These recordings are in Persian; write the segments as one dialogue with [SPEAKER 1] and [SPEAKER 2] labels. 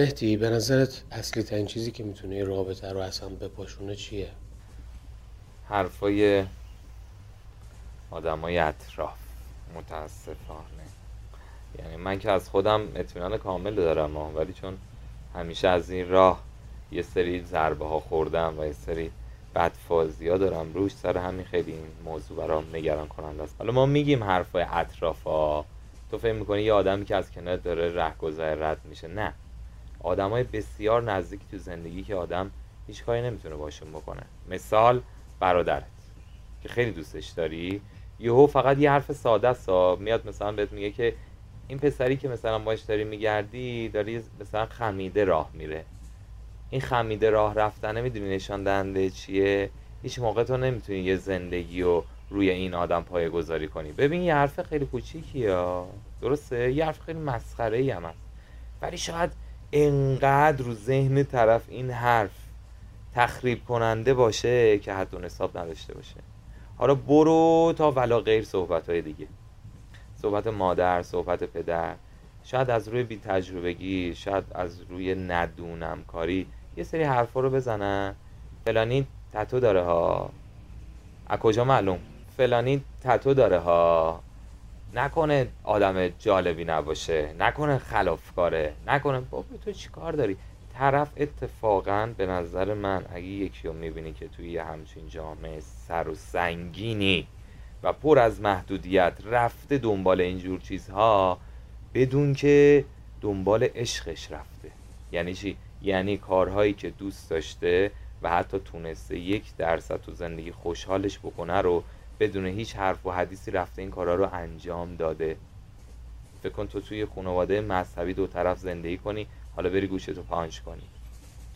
[SPEAKER 1] مهدی به نظرت اصلی ترین چیزی که می‌تونه رابطه رو اصلا بپاشونه چیه؟
[SPEAKER 2] حرفای آدمای اطراف متاسفانه. یعنی من که از خودم اطمینان کامل دارم ولی چون همیشه از این راه یه سری ضربه ها خوردم و یه سری بدفازی ها دارم روش سر همین خیلی این موضوع برام نگران کننده است. حالا ما میگیم حرفای اطراف ها. تو فکر می‌کنی یه آدمی که از کنار داره رهگذر رد میشه؟ نه. آدمای بسیار نزدیکی تو زندگی که آدم هیچ کاری نمی‌تونه باشون بکنه. مثال برادرت که خیلی دوستش داری. یهو فقط یه حرف ساده است میاد مثلا بهت میگه که این پسری که مثلا باش داری میگردی داری مثلا خمیده راه میره. این خمیده راه رفتنه می‌دونی نشان دهنده چیه؟ هیچ موقع تو نمی‌تونی یه زندگی رو روی این آدم پایه گذاری کنی. ببین یه حرف خیلی کوچیکی ها درسته؟ یه حرف خیلی مسخره ای هم هست. ولی شاید انقدر رو ذهن طرف این حرف تخریب کننده باشه که حد و نصاب نداشته باشه. حالا برو تا ولا غیر صحبت های دیگه. صحبت مادر صحبت پدر. شاید از روی بی تجربگی شاید از روی ندونم کاری یه سری حرفا رو بزنن فلانی تتو داره ها. از کجا معلوم؟ فلانی تتو داره ها. نکنه آدم جالبی نباشه نکنه خلافکاره نکنه بابا تو چی کار داری طرف اتفاقا به نظر من اگه یکی رو می‌بینی که توی همچین جامعه سر و سنگینی و پر از محدودیت رفته دنبال اینجور چیزها بدون که دنبال عشقش رفته یعنی چی؟ یعنی کارهایی که دوست داشته و حتی تونسته یک درصد تو زندگی خوشحالش بکنه رو بدون هیچ حرف و حدیثی رفته این کارها رو انجام داده. فکر کن تو توی خانواده مذهبی دو طرف زندگی کنی حالا بری گوشتو پانچ کنی.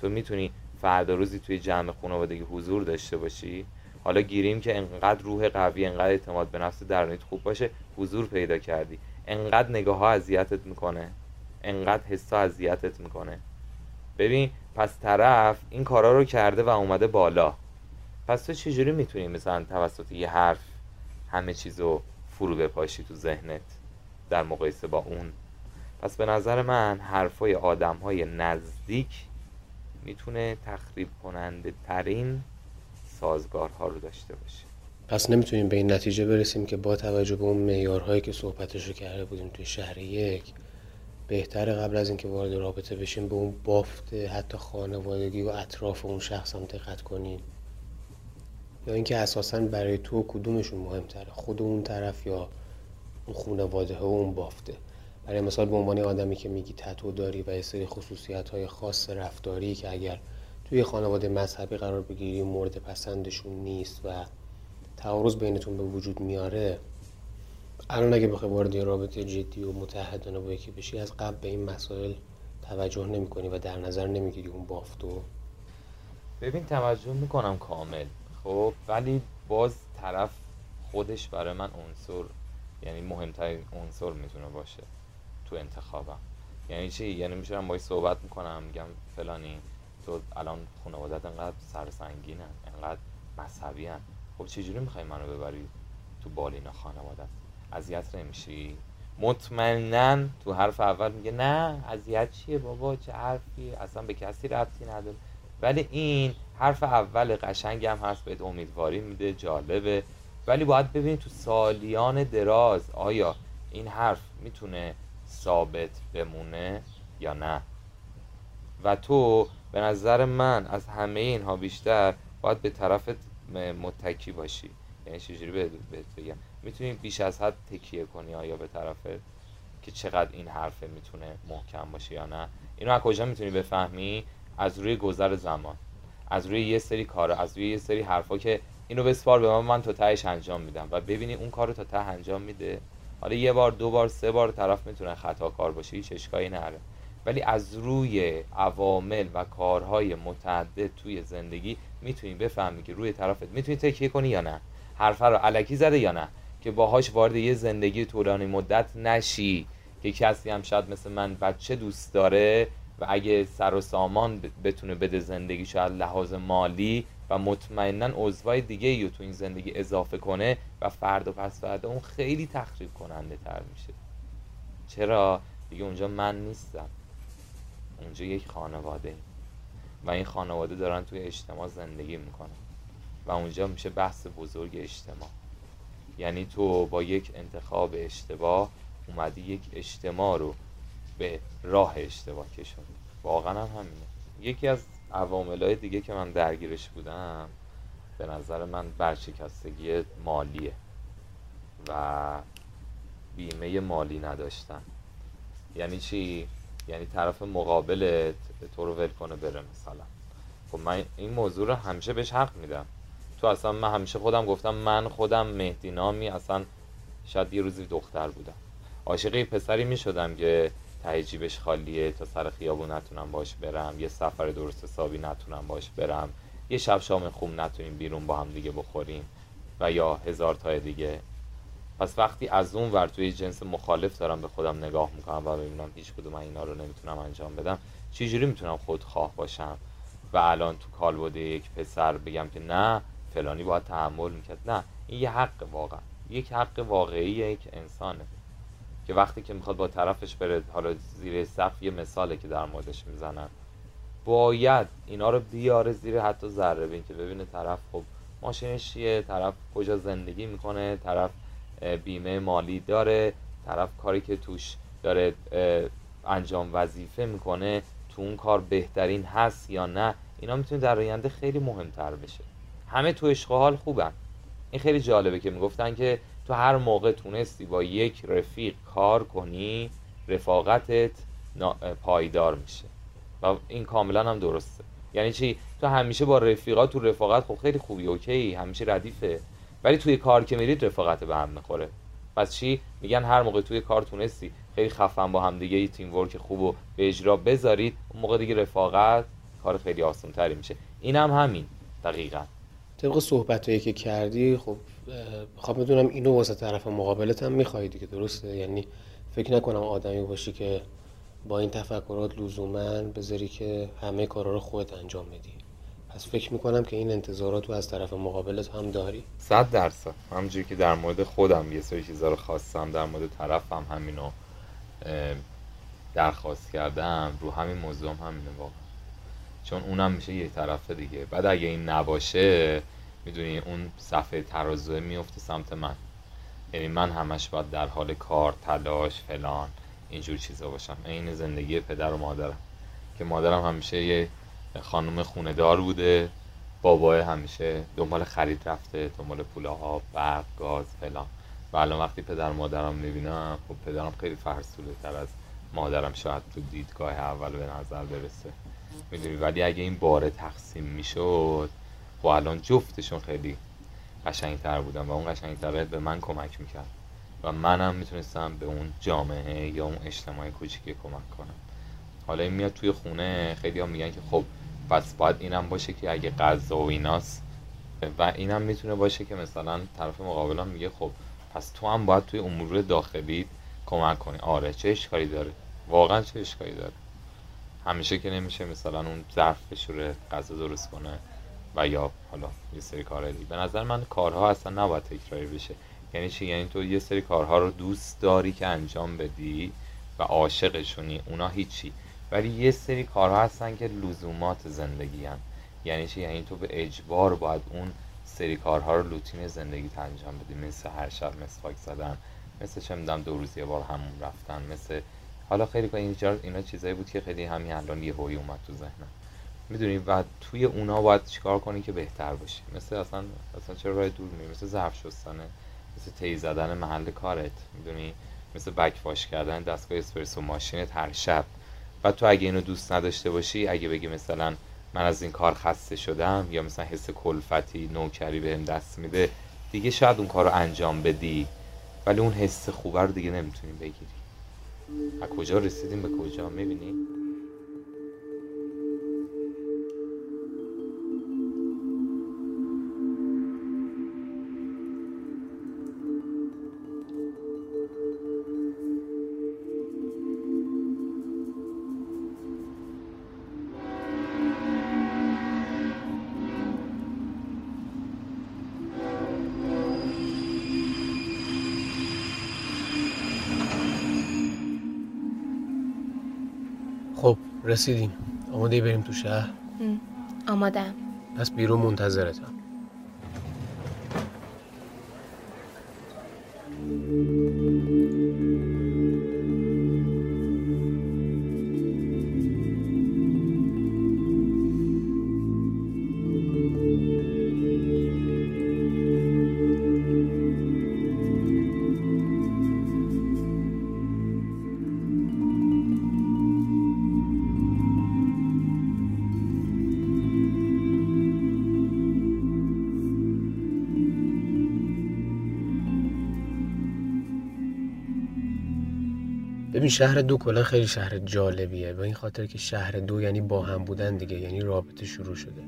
[SPEAKER 2] تو می‌تونی فردا روزی توی جمع خانوادگی حضور داشته باشی؟ حالا گیریم که انقدر روح قوی انقدر اعتماد به نفس درونیت خوب باشه حضور پیدا کردی. انقدر نگاه ها اذیتت می‌کنه. انقدر حسا اذیتت می‌کنه. ببین پس طرف این کارا رو کرده و اومده بالا. پس تو چجوری می‌تونی مثلا توسط یه حرف همه چیزو فرو بپاشی تو ذهنت در مقایسه با اون؟ پس به نظر من حرفای آدم های نزدیک می‌تونه تخریب کننده ترین سازگارها رو داشته باشه.
[SPEAKER 1] پس نمی‌تونیم به این نتیجه برسیم که با توجه به اون معیارهایی که صحبتشو کرده بودیم توی شهر یک بهتر قبل از اینکه وارد رابطه بشیم به اون بافت حتی خانوادگی و اطراف اون شخص هم دقت کنیم. یا اینکه اساسا برای تو کدومشون مهمتره؟ خود اون طرف یا اون خانواده و اون بافته؟ برای مثال به عنوان آدمی که میگی تتو داری و یه سری خصوصیت های خاص رفتاری که اگر توی خانواده مذهبی قرار بگیری مورد پسندشون نیست و تعارض بینتون به وجود میاره الان اگه بخوای وارد رابطه جدی و متحدانه با یکی بشی از قبل به این مسائل توجه نمی‌کنی و در نظر نمی‌گیری اون بافتو
[SPEAKER 2] ببین توجه می‌کنم کامل. خب ولی باز طرف خودش برای من عنصر یعنی مهمترین عنصر می‌تونه باشه تو انتخابم. یعنی چی؟ یعنی میشم باید صحبت می‌کنم میگم فلانی تو الان خانوادت انقدر سرسنگینن انقدر مذهبی هن. خب چجوری می‌خوای منو ببری تو بالین خانوادت اذیت نمیشی؟ مطمئنا تو حرف اول میگه نه اذیت چیه بابا؟ چه حرفی اصلا به کسی ربطی نداره. ولی این حرف اول قشنگ هم هست بهت امیدواری میده جالبه. ولی باید ببینید تو سالیان دراز آیا این حرف می‌تونه ثابت بمونه یا نه. و تو به نظر من از همه اینها بیشتر باید به طرفت متکی باشی. یعنی چجوری بهت بگم؟ می‌تونی بیش از حد تکیه کنی آیا به طرفت که چقدر این حرفه می‌تونه محکم باشه یا نه. اینو از کجا می‌تونی بفهمی؟ از روی گذر زمان از روی یه سری کار از روی یه سری حرفا که اینو بسپار به من من تا تهش انجام میدم و ببینی اون کار رو تا ته انجام میده. حالا یه بار دو بار سه بار طرف می‌تونه خطا کار باشه هیچ اشکایی نره. ولی از روی عوامل و کارهای متعدد توی زندگی می‌تونی بفهمی که روی طرفت می‌تونی تکیه کنی یا نه. حرفه رو علکی زده یا نه. که باهاش وارد یه زندگی طولانی مدت نشی که کسی هم شاید مثل من بچه دوست داره و اگه سر و سامان بتونه بده زندگی شاید لحاظ مالی و مطمئنا عضوای دیگه رو تو این زندگی اضافه کنه و فرد و پس فردا اون خیلی تخریب کننده تر میشه. چرا؟ دیگه اونجا من نیستم. اونجا یک خانواده و این خانواده دارن توی اجتماع زندگی می‌کنن. و اونجا میشه بحث بزرگ اجتماع. یعنی تو با یک انتخاب اشتباه اومدی یک اجتماع رو به راه اشتباه کشوندی واقعا هم همینه. یکی از عواملهای دیگه که من درگیرش بودم به نظر من برشکستگی مالیه و بیمه مالی نداشتن. یعنی چی؟ یعنی طرف مقابلت تو رو ول کنه بره مثلا. خب من این موضوع رو همیشه بهش حق میدم. تو اصلا من همیشه خودم گفتم من خودم مهدی نامی اصلا شاید یه روزی دختر بودم. عاشق پسری می‌شدم که تهیجیبش خالیه تا سر خیابون نتونم باش برم. یه سفر درست حسابی نتونم باش برم. یه شب شام خوب نتونیم بیرون با هم دیگه بخوریم. و یا هزار تای دیگه. پس وقتی از اون ور توی جنس مخالف دارم به خودم نگاه می‌کنم و ببینم هیچ کدوم اینا رو نمی‌تونم انجام بدم چجوری می‌تونم خودخواه باشم؟ و الان تو کالبد یک پسر بگم که نه فلانی باید تحمل می‌کرد. نه این یه حق واقعا یک حق واقعی یک انسانه. که وقتی که می‌خواد با طرفش بره حالا زیر سقف یه مثاله که در موردش می‌زنن. باید اینا رو بیاره زیر حتی ذره بین که ببینه طرف خب ماشینش چیه طرف کجا زندگی می‌کنه طرف بیمه مالی داره طرف کاری که توش داره انجام وظیفه می‌کنه تو اون کار بهترین هست یا نه اینا می‌تونه در آینده خیلی مهمتر بشه. همه تو عشق حال خوبن. این خیلی جالبه که می‌گفتن که تو هر موقع تونستی با یک رفیق کار کنی رفاقتت پایدار میشه. و این کاملا هم درسته. یعنی چی؟ تو همیشه با رفیقات تو رفاقت خب خیلی خوبی اوکی همیشه ردیفه. ولی توی کار که میرید رفاقت به هم می‌خوره. پس چی؟ میگن هر موقع توی کار تونستی خیلی خفن با هم دیگه تیم ورک خوب و به اجرا بذارید اون موقع دیگه رفاقت کار خیلی آسان تری میشه. این هم همین دقیقا.
[SPEAKER 1] طبق صحبت که کردی خب می‌خوام بدونم اینو واسه طرف مقابلت هم میخوایی دیگه درسته؟ یعنی فکر نکنم آدمی باشی که با این تفکرات لزوما بذاری که همه کارا رو خودت انجام بدی. پس فکر می‌کنم که این انتظارات رو از طرف مقابلت هم داری.
[SPEAKER 2] صد درصد. همجوری که در مورد خودم یه سری چیزا رو خواستم در مورد طرفم همینو درخواست کردم رو همین موضوع هم همینه واقعا. چون اونم میشه یه طرفه دیگه. بعد اگه این نباشه می‌دونی اون صفحه ترازوه میفته سمت من. یعنی من همش باید در حال کار تلاش فلان اینجور چیزا باشم. این زندگی پدر و مادرم. که مادرم همیشه یه خانم خونه دار بوده. بابای همیشه دنبال خرید رفته دنبال پول آب برق گاز فلان. و الان وقتی پدر مادرم می‌بینم خب پدرم خیلی فرسوله تر از مادرم. شاید تو دیدگاه اول به نظر برسه. می‌دونی؟ ولی اگه این باره تقسیم می‌شد خب الان جفتشون خیلی قشنگتر بودن و اون قشنگتره به من کمک می‌کرد. و منم می‌تونستم به اون جامعه یا اون اجتماع کوچیکی کمک کنم. حالا این میاد توی خونه خیلی هم میگن که خب پس باید اینم باشه که اگه غذا و ایناست و اینم می‌تونه باشه که مثلا طرف مقابلم میگه خب پس تو هم باید توی امور داخلی کمک کنی. آره چه اشکالی داره؟ واقعا چه اشکالی داره؟ همیشه که نمیشه مثلا اون ظرف بشوره غذا درست کنه. و یا حالا یه سری کارهای دیگه. به نظر من کارها اصلا نباید تکراری بشه. یعنی چی؟ یعنی تو یه سری کارها رو دوست داری که انجام بدی و عاشقشونی اونا هیچی. ولی یه سری کارها هستن که لزومات زندگی هن. یعنی چی؟ یعنی تو به اجبار باید اون سری کارها رو لوتین زندگی انجام بدی. مثل هر شب مسواک زدن مثل چه می‌دونم دو روز یه بار همون رفتن مثل حالا خیلی که اینجا اینا چیزایی بود که خیلی همین الان یه هوی اومد تو ذهنم. می‌دونی و توی اونا باید چیکار کنی که بهتر باشی. مثل اصلا اصلا چرا راه دور میری؟ مثل ظرف شستنه مثل تی زدن محل کارت می‌دونی؟ مثل بک واش کردن دستگاه اسپرسو ماشینت هر شب. و تو اگه اینو دوست نداشته باشی اگه بگی مثلا من از این کار خسته شدم یا مثلا حس کلفتی نوکری بهم دست میده دیگه شاید اون کار رو انجام بدی. ولی اون حس خوبه رو دیگه نمی‌تونی بگیری. از کجا رسیدیم؟ به کجا؟ می‌بینی؟
[SPEAKER 1] رسیدیم. آماده بریم تو شهر؟
[SPEAKER 3] آمادم.
[SPEAKER 1] پس بیرون منتظرتم. شهر دو کلا خیلی شهر جالبیه. و این خاطر که شهر دو یعنی با هم بودن دیگه یعنی رابطه شروع شده.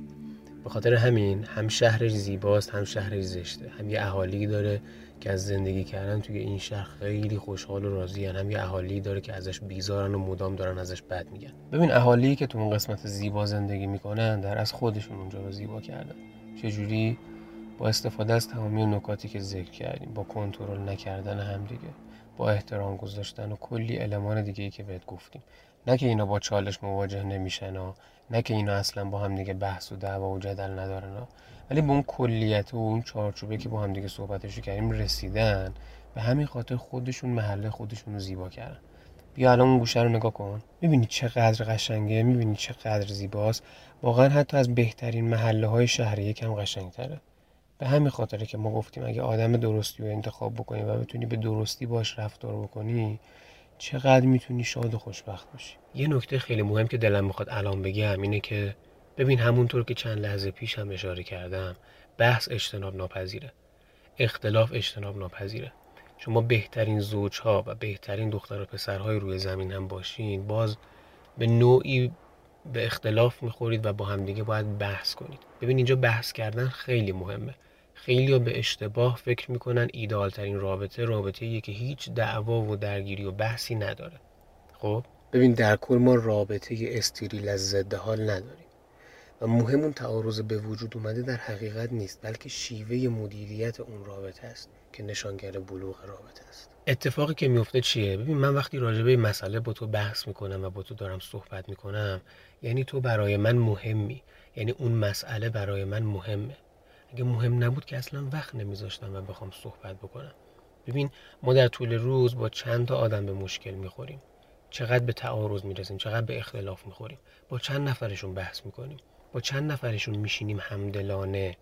[SPEAKER 1] به خاطر همین هم شهرش زیباست هم شهرش زشته. هم یه اهالی داره که از زندگی کردن توی این شهر خیلی خوشحال و راضی هم یه اهالی داره که ازش بیزارن و مدام دارن ازش بد میگن. ببین اهالی که تو اون قسمت زیبا زندگی می‌کنن در از خودشون اونجا رو زیبا کردن. چجوری؟ با استفاده از تمامی نکاتی که ذکر کردیم با کنترل نکردن همدیگه با احترام گذاشتن و کلی المان دیگه ای که بهت گفتیم. نه که اینا با چالش مواجه نمیشن ها نه که اینا اصلا با هم دیگه بحث و دعوا و جدل ندارن ها. ولی به اون کلیت و اون چارچوبه که با هم دیگه صحبتشو کردیم رسیدن به همین خاطر خودشون محله خودشون رو زیبا کردن. بیا الان اون گوشه رو نگاه کن. می‌بینی چقدر قشنگه می‌بینی چقدر زیباست. واقعا حتی از بهترین محله های شهر یکم قشنگتره. به همین خاطره که ما گفتیم اگه آدم درستی رو انتخاب بکنی و بتونی به درستی باش رفتار بکنی چقدر می‌تونی شاد و خوشبخت باشی؟ یه نکته خیلی مهم که دلم می‌خواد الان بگم اینه که ببین همونطور که چند لحظه پیش هم اشاره کردم بحث اجتناب ناپذیره. اختلاف اجتناب ناپذیره. شما بهترین زوجها و بهترین دختر و پسرهای روی زمین هم باشین باز به نوعی به اختلاف می‌خورید و با همدیگه باید بحث کنید. ببین اینجا بحث کردن خیلی مهمه. خیلی به اشتباه فکر می‌کنن ایدال ترین رابطه رابطه که هیچ دعوا و درگیری و بحثی نداره. خب؟ ببین در کل ما رابطه استریل از ضد حال نداریم. و مهم اون تعارض به وجود اومده در حقیقت نیست بلکه شیوه مدیریت اون رابطه است که نشانگر بلوغ رابطه است. اتفاقی که میفته چیه؟ ببین من وقتی راجع به مسئله با تو بحث می‌کنم و با تو دارم صحبت می‌کنم یعنی تو برای من مهمی یعنی اون مسئله برای من مهمه. اگه مهم نبود که اصلا وقت نمیذاشتم و بخوام صحبت بکنم. ببین ما در طول روز با چند تا آدم به مشکل می‌خوریم. چقدر به تعارض می‌رسیم چقدر به اختلاف می‌خوریم. با چند نفرشون بحث می‌کنیم. با چند نفرشون میشینیم همدلانه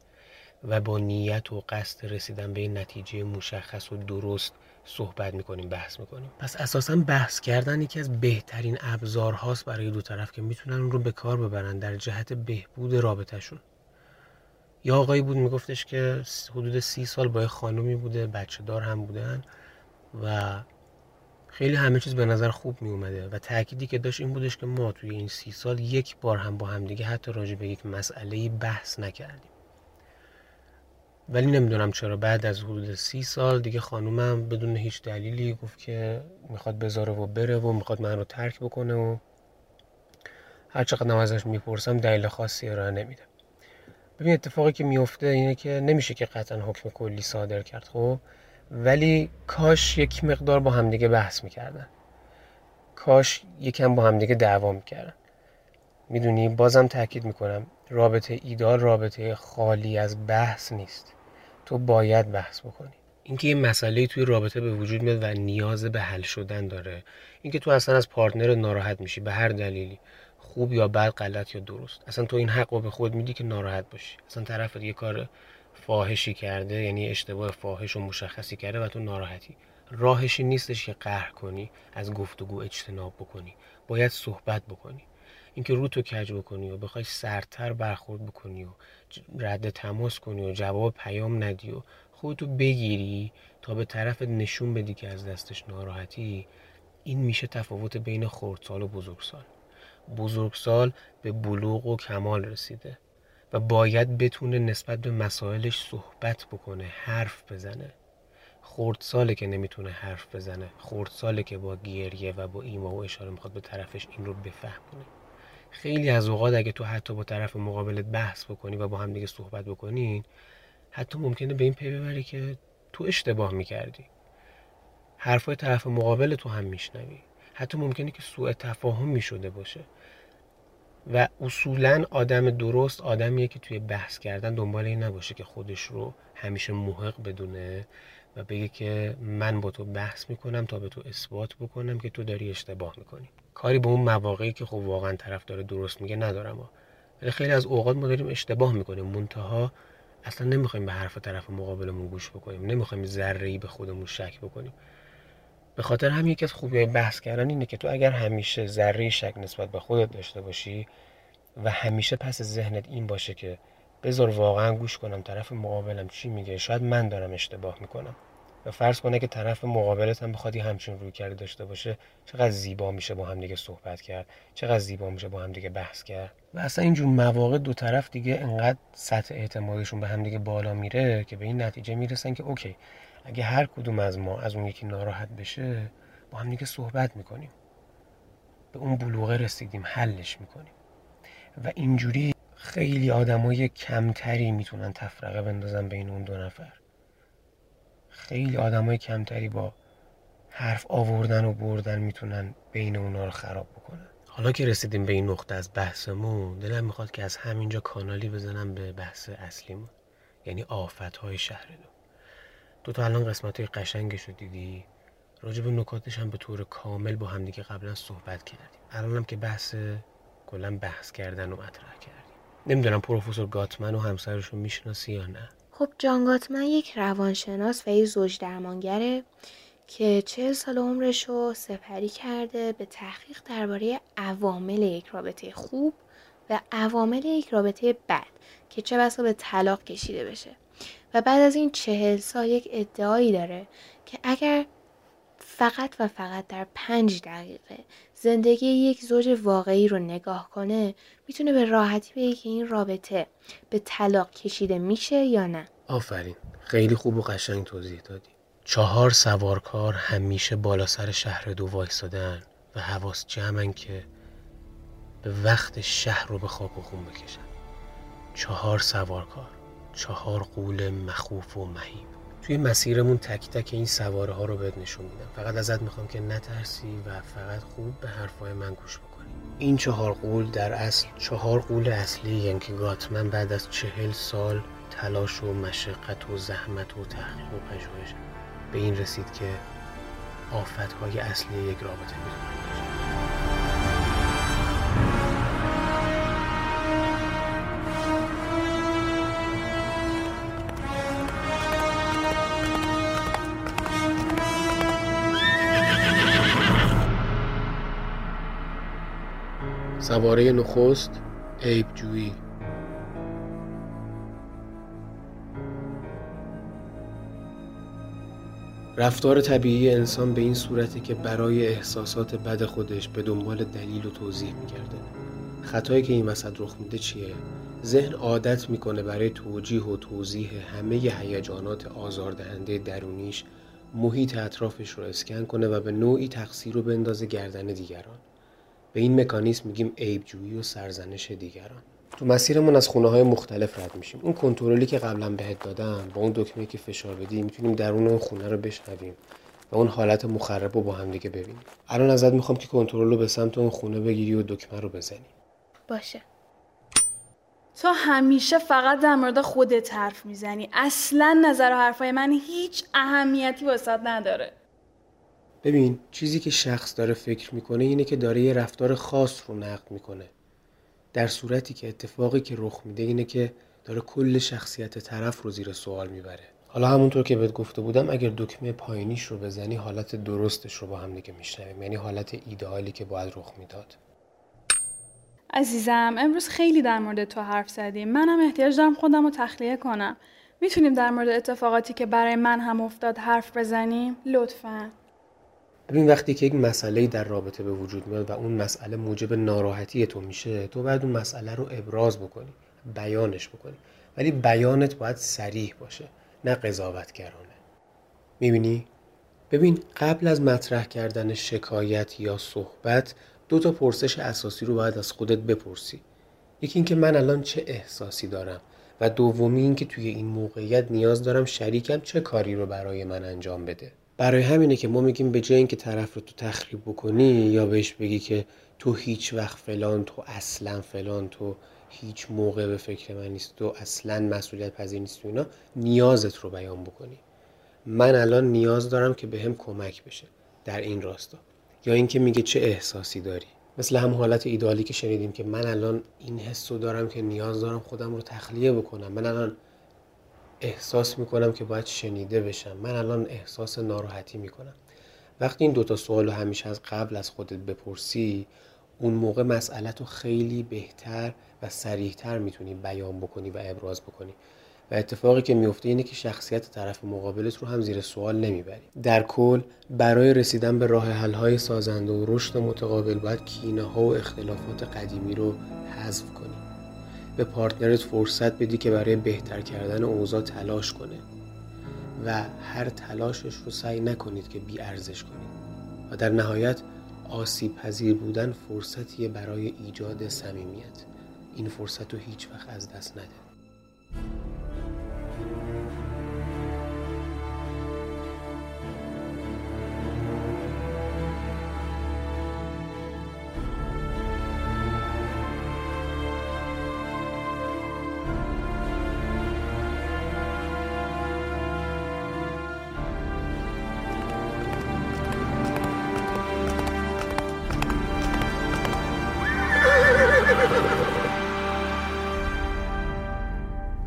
[SPEAKER 1] و با نیت و قصد رسیدن به نتیجه مشخص و درست صحبت می‌کنیم بحث می‌کنیم. پس اساسا بحث کردن یکی از بهترین ابزارهاست برای دو طرف که می‌تونن اون رو به کار ببرن در جهت بهبود رابطهشون. یا آقایی بود میگفتش که حدود سی سال با خانومی بوده بچه دار هم بودن و خیلی همه چیز به نظر خوب می اومده و تأکیدی که داشت این بودش که ما توی این سی سال یک بار هم با هم دیگه حتی راجع به یک مسئله بحث نکردیم. ولی نمی‌دونم چرا بعد از حدود سی سال دیگه خانومم بدون هیچ دلیلی گفت که می‌خواد بذاره و بره و می‌خواد من رو ترک بکنه و هر چقدر ازش می‌پرسم دلیل خاصی ارائه نمیده ببین اتفاقی که میفته اینه که نمیشه که قطعا حکم کلی صادر کرد خب؟ ولی کاش یک مقدار با همدیگه بحث می‌کردن. کاش یکم با همدیگه دعوا می‌کردن. می‌دونی؟ بازم تاکید می‌کنم رابطه ایدال رابطه خالی از بحث نیست. تو باید بحث بکنی. اینکه یه مسئله توی رابطه به وجود میاد و نیاز به حل شدن داره اینکه تو اصلا از پارتنر ناراحت میشی به هر دلیلی. خوب یا بد غلط یا درست. اصلا تو این حق رو به خود میدی که ناراحت باشی. اصلا طرفت یه کار فاحشی کرده یعنی اشتباه فاحش و مشخصی کرده و تو ناراحتی. راهشی نیستش که قهر کنی از گفتگو اجتناب بکنی. باید صحبت بکنی. اینکه رو تو کج بکنی و بخوای سرتر برخورد بکنی و رد تماس کنی و جواب پیام ندی و خودتو بگیری تا به طرف نشون بدی که از دستش ناراحتی این میشه تفاوت بین خردسال و بزرگسال. بزرگسال به بلوغ و کمال رسیده و باید بتونه نسبت به مسائلش صحبت بکنه حرف بزنه. خردساله که نمی‌تونه حرف بزنه. خردساله که با گریه و با ایما و اشاره می‌خواد به طرفش این رو بفهمونه. خیلی از اوقات اگه تو حتی با طرف مقابلت بحث بکنی و با هم دیگه صحبت بکنین حتی ممکنه به این پی ببری که تو اشتباه می‌کردی. حرفای طرف مقابل تو هم میشنوی. حتی ممکنه که سوء تفاهم می‌شده باشه. و اصولا آدم درست آدمیه که توی بحث کردن دنبال این نباشه که خودش رو همیشه محق بدونه و بگه که من با تو بحث می‌کنم تا به تو اثبات بکنم که تو داری اشتباه می‌کنی. کاری به اون مواقعی که خب واقعا طرف داره درست میگه ندارم ولی خیلی از اوقات ما داریم اشتباه می‌کنیم. منتها اصلا نمی‌خوایم به حرف طرف مقابلمون گوش بکنیم. نمی‌خوایم ذره به خودمون شک بکنیم. به خاطر هم یکی از خوبی بحث کردن اینه که تو اگر همیشه ذره شک نسبت به خودت داشته باشی و همیشه پس ذهنت این باشه که بذار واقعا گوش کنم طرف مقابلم چی میگه شاید من دارم اشتباه می‌کنم. و فرض کنه که طرف مقابلت هم بخواد همچین روی کرده داشته باشه چقدر زیبا میشه با هم دیگه صحبت کرد چقدر زیبا میشه با هم دیگه بحث کرد. و اصلا اینجور مواقع دو طرف دیگه انقدر سطح اعتمادشون به هم دیگه بالا میره که به این نتیجه می‌رسن که اوکی اگه هر کدوم از ما از اون یکی ناراحت بشه با هم دیگه صحبت می‌کنیم. به اون بلوغه رسیدیم حلش می‌کنیم. و اینجوری خیلی آدمای کمتری می‌تونن تفرقه بندازن بین اون دو نفر. خیلی آدمای کمتری با حرف آوردن و بردن می‌تونن بین اونا رو خراب بکنن. حالا که رسیدیم به این نقطه از بحثمون دلم می‌خواد که از همینجا کانالی بزنم به بحث اصلیمون. یعنی آفت های شهر دو. دو تا الان قسمت های قشنگش رو دیدی؟ راجع به نکاتش هم به طور کامل با همدیگه قبلا صحبت کردیم. الان هم که بحث کلا بحث کردن رو مطرح کردیم. نمی‌دونم پروفسور گاتمن و همسرش رو می‌شناسی یا نه.
[SPEAKER 3] خب جان گاتمن یک روانشناس و یک زوج درمانگره که چه سال عمرش رو سپری کرده به تحقیق درباره عوامل یک رابطه خوب و عوامل یک رابطه بد که چه بسا به طلاق کشیده بشه. و بعد از این چهل سال یک ادعایی داره که اگر فقط و فقط در پنج دقیقه زندگی یک زوج واقعی رو نگاه کنه می‌تونه به راحتی بگه که این رابطه به طلاق کشیده میشه یا نه.
[SPEAKER 1] آفرین. خیلی خوب و قشنگ توضیح دادی. چهار سوارکار همیشه بالا سر شهر دو وایستادن و حواس جمعن که به وقت شهر رو به خاک و خون بکشن. چهار سوارکار. چهار قول مخوف و مهیم توی مسیرمون تک تک این سواره ها رو بهت نشون میدم. فقط ازت می‌خوام که نترسی و فقط خوب به حرفای من گوش بکنی. این چهار قول در اصل چهار قول اصلی یعنی که گاتمن بعد از چهل سال تلاش و مشقت و زحمت و تحقیق و پژوهش به این رسید که آفت های اصلی یک رابطه می‌تونه سواره نخست عیب جویی. رفتار طبیعی انسان به این صورته که برای احساسات بد خودش به دنبال دلیل و توضیح میگرده. خطایی که این وسط رخ میده چیه؟ ذهن عادت می‌کنه برای توجیه و توضیح همه هیجانات آزاردهنده درونیش محیط اطرافش رو اسکن کنه و به نوعی تقصیر رو بندازه گردن دیگران. به این مکانیسم میگیم عیبجویی و سرزنش دیگران. تو مسیرمون از خونه های مختلف رد میشیم. اون کنترلی که قبلا بهت دادم با اون دکمه که فشار بدی می‌تونیم درون اون خونه رو بشنویم و اون حالت مخرب رو با هم دیگه ببینیم. الان ازت می‌خوام که کنترل رو به سمت اون خونه بگیری و دکمه رو بزنی.
[SPEAKER 3] باشه.
[SPEAKER 4] تو همیشه فقط در مورد خودت حرف می‌زنی. اصلا نظر و حرفای من هیچ اهمیتی واسط نداره.
[SPEAKER 1] ببین چیزی که شخص داره فکر می‌کنه اینه که داره یه رفتار خاص رو نقد می‌کنه. در صورتی که اتفاقی که رخ میده اینه که داره کل شخصیت طرف رو زیر سوال می‌بره. حالا همونطور که بهت گفته بودم اگر دکمه پایینیش رو بزنی حالت درستش رو با هم دیگه میشنویم. یعنی حالت ایدئالی که باید رخ می‌داد.
[SPEAKER 4] عزیزم امروز خیلی در مورد تو حرف زدیم. منم احتیاج دارم خودم رو تخلیه کنم. می‌تونیم در مورد اتفاقاتی که برای من هم افتاد حرف بزنیم؟ لطفا.
[SPEAKER 1] ببین وقتی که یک مسئله در رابطه به وجود میاد و اون مسئله موجب ناراحتی تو میشه تو باید اون مسئله رو ابراز بکنی بیانش بکنی. ولی بیانت باید سریح باشه نه قضاوتگرانه. می‌بینی؟ ببین قبل از مطرح کردن شکایت یا صحبت دو تا پرسش اساسی رو باید از خودت بپرسی. یکی اینکه من الان چه احساسی دارم و دومی اینکه توی این موقعیت نیاز دارم شریکم چه کاری رو برای من انجام بده. برای همینه که ما میگیم به جای اینکه طرف رو تو تخریب بکنی یا بهش بگی که تو هیچ وقت فلان تو اصلا فلان تو هیچ موقع به فکر من نیست تو اصلا مسئولیت پذیر نیست تو اینا نیازت رو بیان بکنی. من الان نیاز دارم که به هم کمک بشه در این راستا. یا اینکه میگه چه احساسی داری؟ مثل هم حالت ایدالی که شنیدیم که من الان این حس رو دارم که نیاز دارم خودم رو تخلیه بکنم. من الان احساس می‌کنم که باید شنیده بشم. من الان احساس ناراحتی می‌کنم. وقتی این دوتا سوال رو همیشه از قبل از خودت بپرسی اون موقع مسئلت رو خیلی بهتر و سریحتر می‌تونی بیان بکنی و ابراز بکنی. و اتفاقی که میفته اینه که شخصیت طرف مقابلت رو هم زیر سوال نمی‌بری. در کل برای رسیدن به راه حل های سازنده و رشد متقابل باید کینه ها و اختلافات قدیمی رو حذف کنی. به پارتنرت فرصت بدی که برای بهتر کردن اوضاع تلاش کنه. و هر تلاشش رو سعی نکنید که بی ارزش کنید. و در نهایت آسیب پذیر بودن فرصتیه برای ایجاد صمیمیت. این فرصت رو هیچ وقت از دست نده.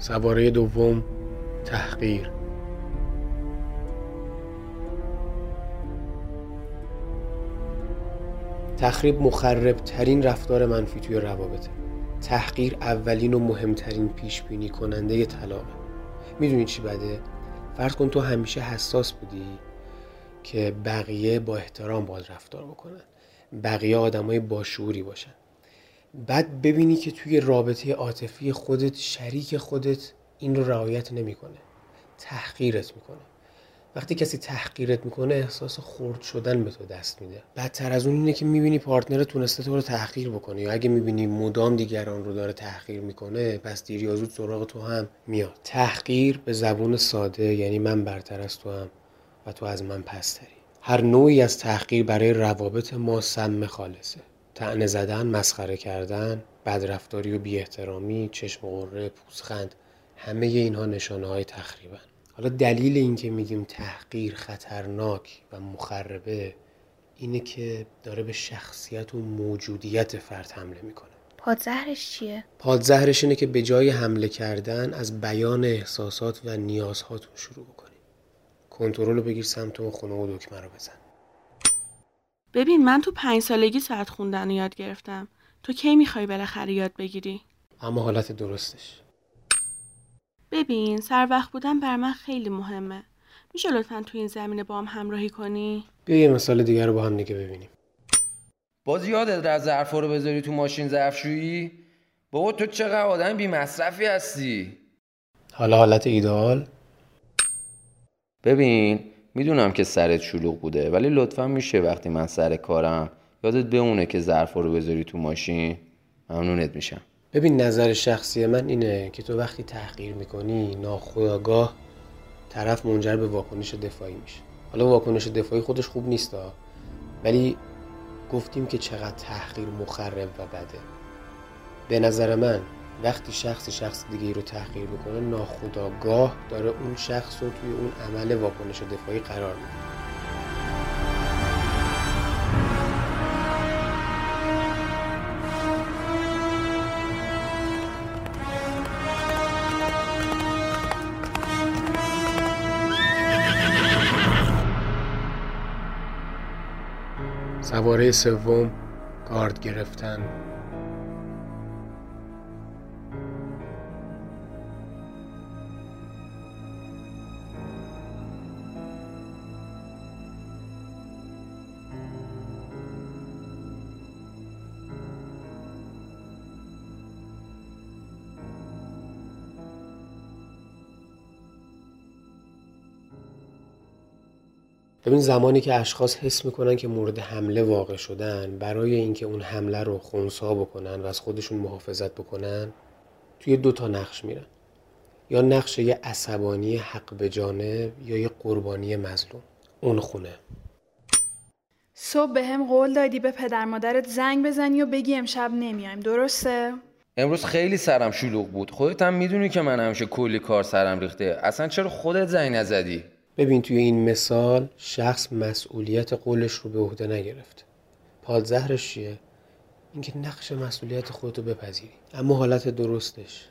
[SPEAKER 1] سواره دوم تحقیر. تخریب مخرب ترین رفتار منفی توی روابطه. تحقیر اولین و مهمترین پیش بینی کننده طلاقه. می‌دونی چی بده؟ فرض کن تو همیشه حساس بودی که بقیه با احترام باید رفتار بکنن. بقیه آدمای باشعوری باشن. بعد ببینی که توی رابطه عاطفی خودت شریک خودت این رو رعایت نمی‌کنه. تحقیرت می‌کنه. وقتی کسی تحقیرت می‌کنه احساس خورد شدن به تو دست میده. بدتر از اون اینه که می‌بینی پارتنر تونسته تو رو تحقیر بکنه یا اگه می‌بینی مدام دیگران رو داره تحقیر می‌کنه پس دیر یا زود سراغ تو هم میاد. تحقیر به زبون ساده یعنی من برتر از تو هم و تو از من پستری. هر نوعی از تحقیر برای روابط ما سم خالصه. تعنه زدن مسخره کردن بدرفتاری و بی احترامی چشم قره پوزخند همه اینها نشانه های تخریبن. حالا دلیل اینکه میگیم تحقیر خطرناک و مخربه اینه که داره به شخصیت و موجودیت فرد حمله می‌کنه.
[SPEAKER 3] پادزهرش چیه؟
[SPEAKER 1] پادزهرش اینه که به جای حمله کردن از بیان احساسات و نیازهاتون شروع بکنی کنترل رو بگیر سمت اون خونه و دکمه رو بزن.
[SPEAKER 5] ببین من تو پنج سالگی ساعت خوندن رو یاد گرفتم. تو کی می‌خوای بالاخره یاد بگیری؟
[SPEAKER 1] اما حالت درستش.
[SPEAKER 5] ببین سر وقت بودن بر من خیلی مهمه. میشه لطفا تو این زمینه با هم همراهی کنی؟
[SPEAKER 1] بیا یه مثال دیگر رو با هم دیگه ببینیم.
[SPEAKER 6] باز یادت از ظرفا رو بذاری تو ماشین ظرفشویی؟ بابا تو چقدر آدم بی مصرفی هستی؟
[SPEAKER 1] حالا حالت ایدئال
[SPEAKER 6] ببین می‌دونم که سرت شلوغ بوده ولی لطفا میشه وقتی من سر کارم. یادت بمونه که ظرفا رو بذاری تو ماشین. ممنونت میشم.
[SPEAKER 1] ببین نظر شخصی من اینه که تو وقتی تحقیر می‌کنی ناخداگاه طرف منجر به واکنش دفاعی میشه. حالا واکنش دفاعی خودش خوب نیست ولی گفتیم که چقدر تحقیر مخرب و بده. به نظر من وقتی شخص شخص دیگه رو تحقیر می‌کنه ناخداگاه داره اون شخص رو توی اون عمل واکنش دفاعی قرار میده. سواره سوم گارد گرفتن. ببین زمانی که اشخاص حس می‌کنن که مورد حمله واقع شدن برای اینکه اون حمله رو خونسا بکنن و از خودشون محافظت بکنن توی دو تا نقش میرن. یا نقش یه عصبانی حق به جانب یا یه قربانی مظلوم. اون خونه.
[SPEAKER 4] صبح به هم قول دادی به پدر مادرت زنگ بزنی و بگی امشب نمیایم. درسته؟
[SPEAKER 6] امروز خیلی سرم شلوغ بود. خودت هم می‌دونی که من همیشه کلی کار سرم ریخته. اصلا چرا خودت زنگ نزدی؟
[SPEAKER 1] ببین توی این مثال شخص مسئولیت قولش رو به عهده نگرفت. پادزهرش چیه؟ اینکه نقش مسئولیت خودتو بپذیری. اما حالت درستش.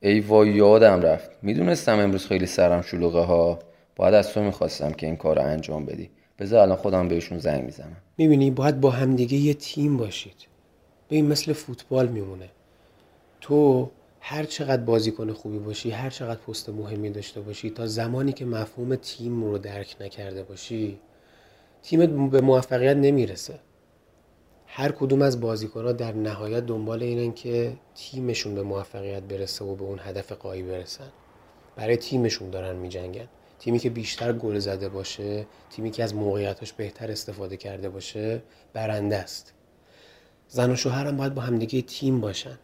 [SPEAKER 6] ای وای یادم رفت. می‌دونستم امروز خیلی سرم شلوغه ها. باید از تو می‌خواستم که این کار رو انجام بدی. بذار الان خودم بهشون زنگ می‌زنم.
[SPEAKER 1] می‌بینی باید با همدیگه یه تیم باشید. به این مثل فوتبال میمونه. تو هر چقدر بازیکن خوبی باشی هر چقدر پست مهمی داشته باشی تا زمانی که مفهوم تیم رو درک نکرده باشی تیمت به موفقیت نمی‌رسه. هر کدوم از بازیکنها در نهایت دنبال اینن که تیمشون به موفقیت برسه و به اون هدف قایی برسن. برای تیمشون دارن میجنگن. تیمی که بیشتر گل زده باشه تیمی که از موقعیتاش بهتر استفاده کرده باشه برنده است. زن و شوهر هم باید با همدیگه تیم باشن.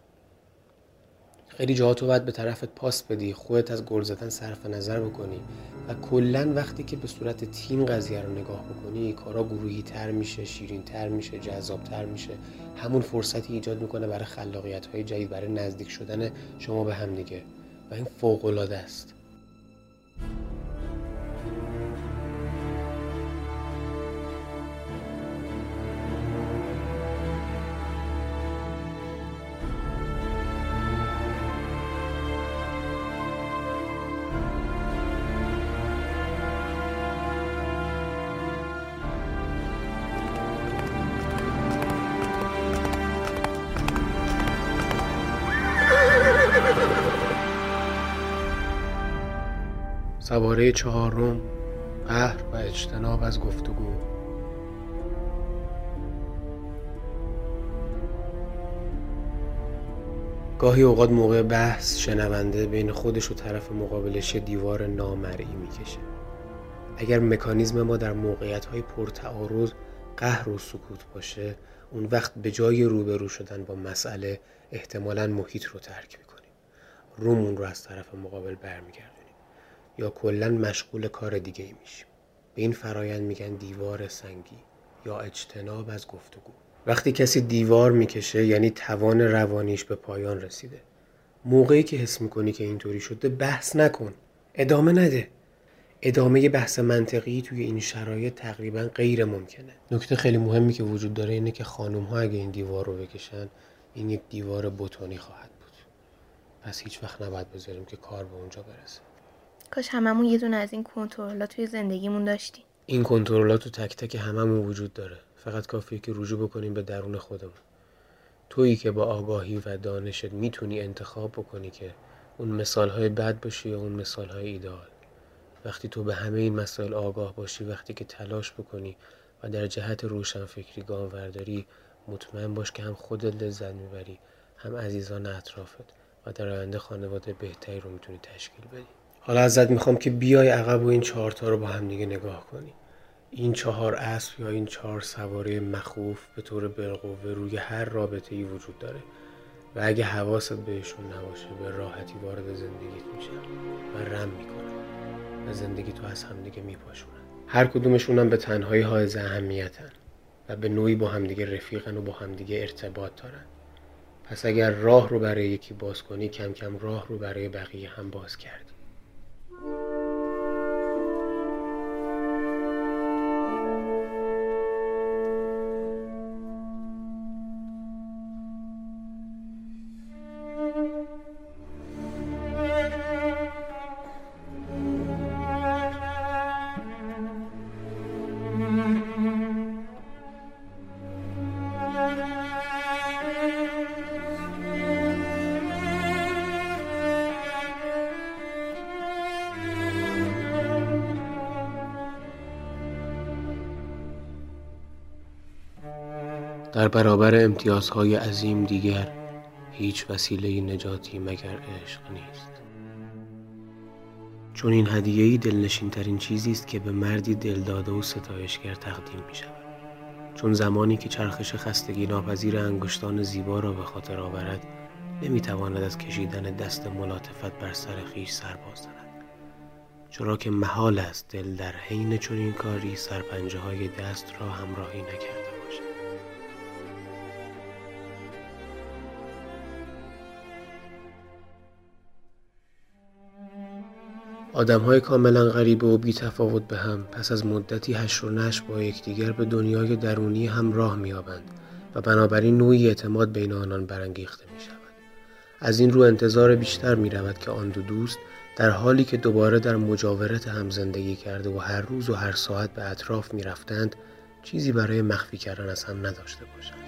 [SPEAKER 1] خیلی جاها تو باید به طرفت پاس بدی خودت از گل زدن صرف نظر بکنی و کلا وقتی که به صورت تیم قضیه رو نگاه بکنی کارا گروهی تر میشه شیرین تر میشه جذاب تر میشه. همون فرصتی ایجاد می‌کنه برای خلاقیت های جدید برای نزدیک شدن شما به همدیگه و این فوق العاده است. سواره چهارم قهر و اجتناب از گفتگو. گاهی اوقات موقع بحث شنونده بین خودش و طرف مقابلش دیوار نامرئی می‌کشه. اگر مکانیزم ما در موقعیت های پرتعارض قهر و سکوت باشه اون وقت به جای روبرو شدن با مسئله احتمالا محیط رو ترک می‌کنیم. رومون رو از طرف مقابل برمیگردیم یا کلا مشغول کار دیگه ای میشیم. به این فرایند میگن دیوار سنگی یا اجتناب از گفتگو. وقتی کسی دیوار می‌کشه یعنی توان روانیش به پایان رسیده. موقعی که حس می‌کنی که اینطوری شده بحث نکن. ادامه نده. ادامه بحث منطقی توی این شرایط تقریبا غیر ممکنه. نکته خیلی مهمی که وجود داره اینه که خانم ها اگه این دیوار رو بکشن این یک دیوار بتونی خواهد بود. پس هیچ وقت نباید بذاریم که کار به اونجا برسه.
[SPEAKER 3] کاش هممون یه دونه از این کنترلات توی زندگیمون داشتیم.
[SPEAKER 1] این کنترلات تو تک تک هممون وجود داره. فقط کافیه که رجوع بکنیم به درون خودمون. تویی که با آگاهی و دانشت می‌تونی انتخاب بکنی که اون مثال های بد باشی یا اون مثال های ایدئال وقتی تو به همه این مسائل آگاه باشی وقتی که تلاش بکنی و در جهت روشن فکری گام ورداری مطمئن باش که هم خودت لذت می‌بری هم عزیزان اطرافت و در آینده خانواده بهتری رو می‌تونی تشکیل بدی. حالا ازت می‌خوام که بیای عقب و این چهارتا رو با هم دیگه نگاه کنی. این چهار اسب یا این چهار سواره مخوف به طور بالقوه روی هر رابطه ای وجود داره و اگه حواست بهشون نباشه به راحتی وارد زندگیت میشن و رم می‌کنن و زندگی تو از همدیگه میپاشونن. هر کدومشون هم به تنهایی های اهمیتن و به نوعی با همدیگه رفیقن و با همدیگه ارتباط دارن. پس اگر راه رو برای یکی باز کنی کم کم راه رو برای بقیه هم باز کردی. در برابر امتیازهای عظیم دیگر هیچ وسیله نجاتی مگر عشق نیست. چون این هدیه‌ای دلنشین ترین چیزی است که به مردی دلداده و ستایشگر تقدیم می شود چون زمانی که چرخش خستگی ناپذیر انگشتان زیبا را به خاطر آورد نمی تواند از کشیدن دست ملاتفت بر سر خیش سر باز چرا که محال است دل در حین چنین کاری سرپنجه های دست را همراهی نکرده آدم های کاملا غریبه و بی تفاوت به هم پس از مدتی هش و نش با یکدیگر به دنیای درونی هم راه میابند و بنابراین نوعی اعتماد بین آنان برانگیخته می شود. از این رو انتظار بیشتر می رود که آن دو دوست در حالی که دوباره در مجاورت هم زندگی کرده و هر روز و هر ساعت به اطراف می رفتند چیزی برای مخفی کردن از هم نداشته باشند.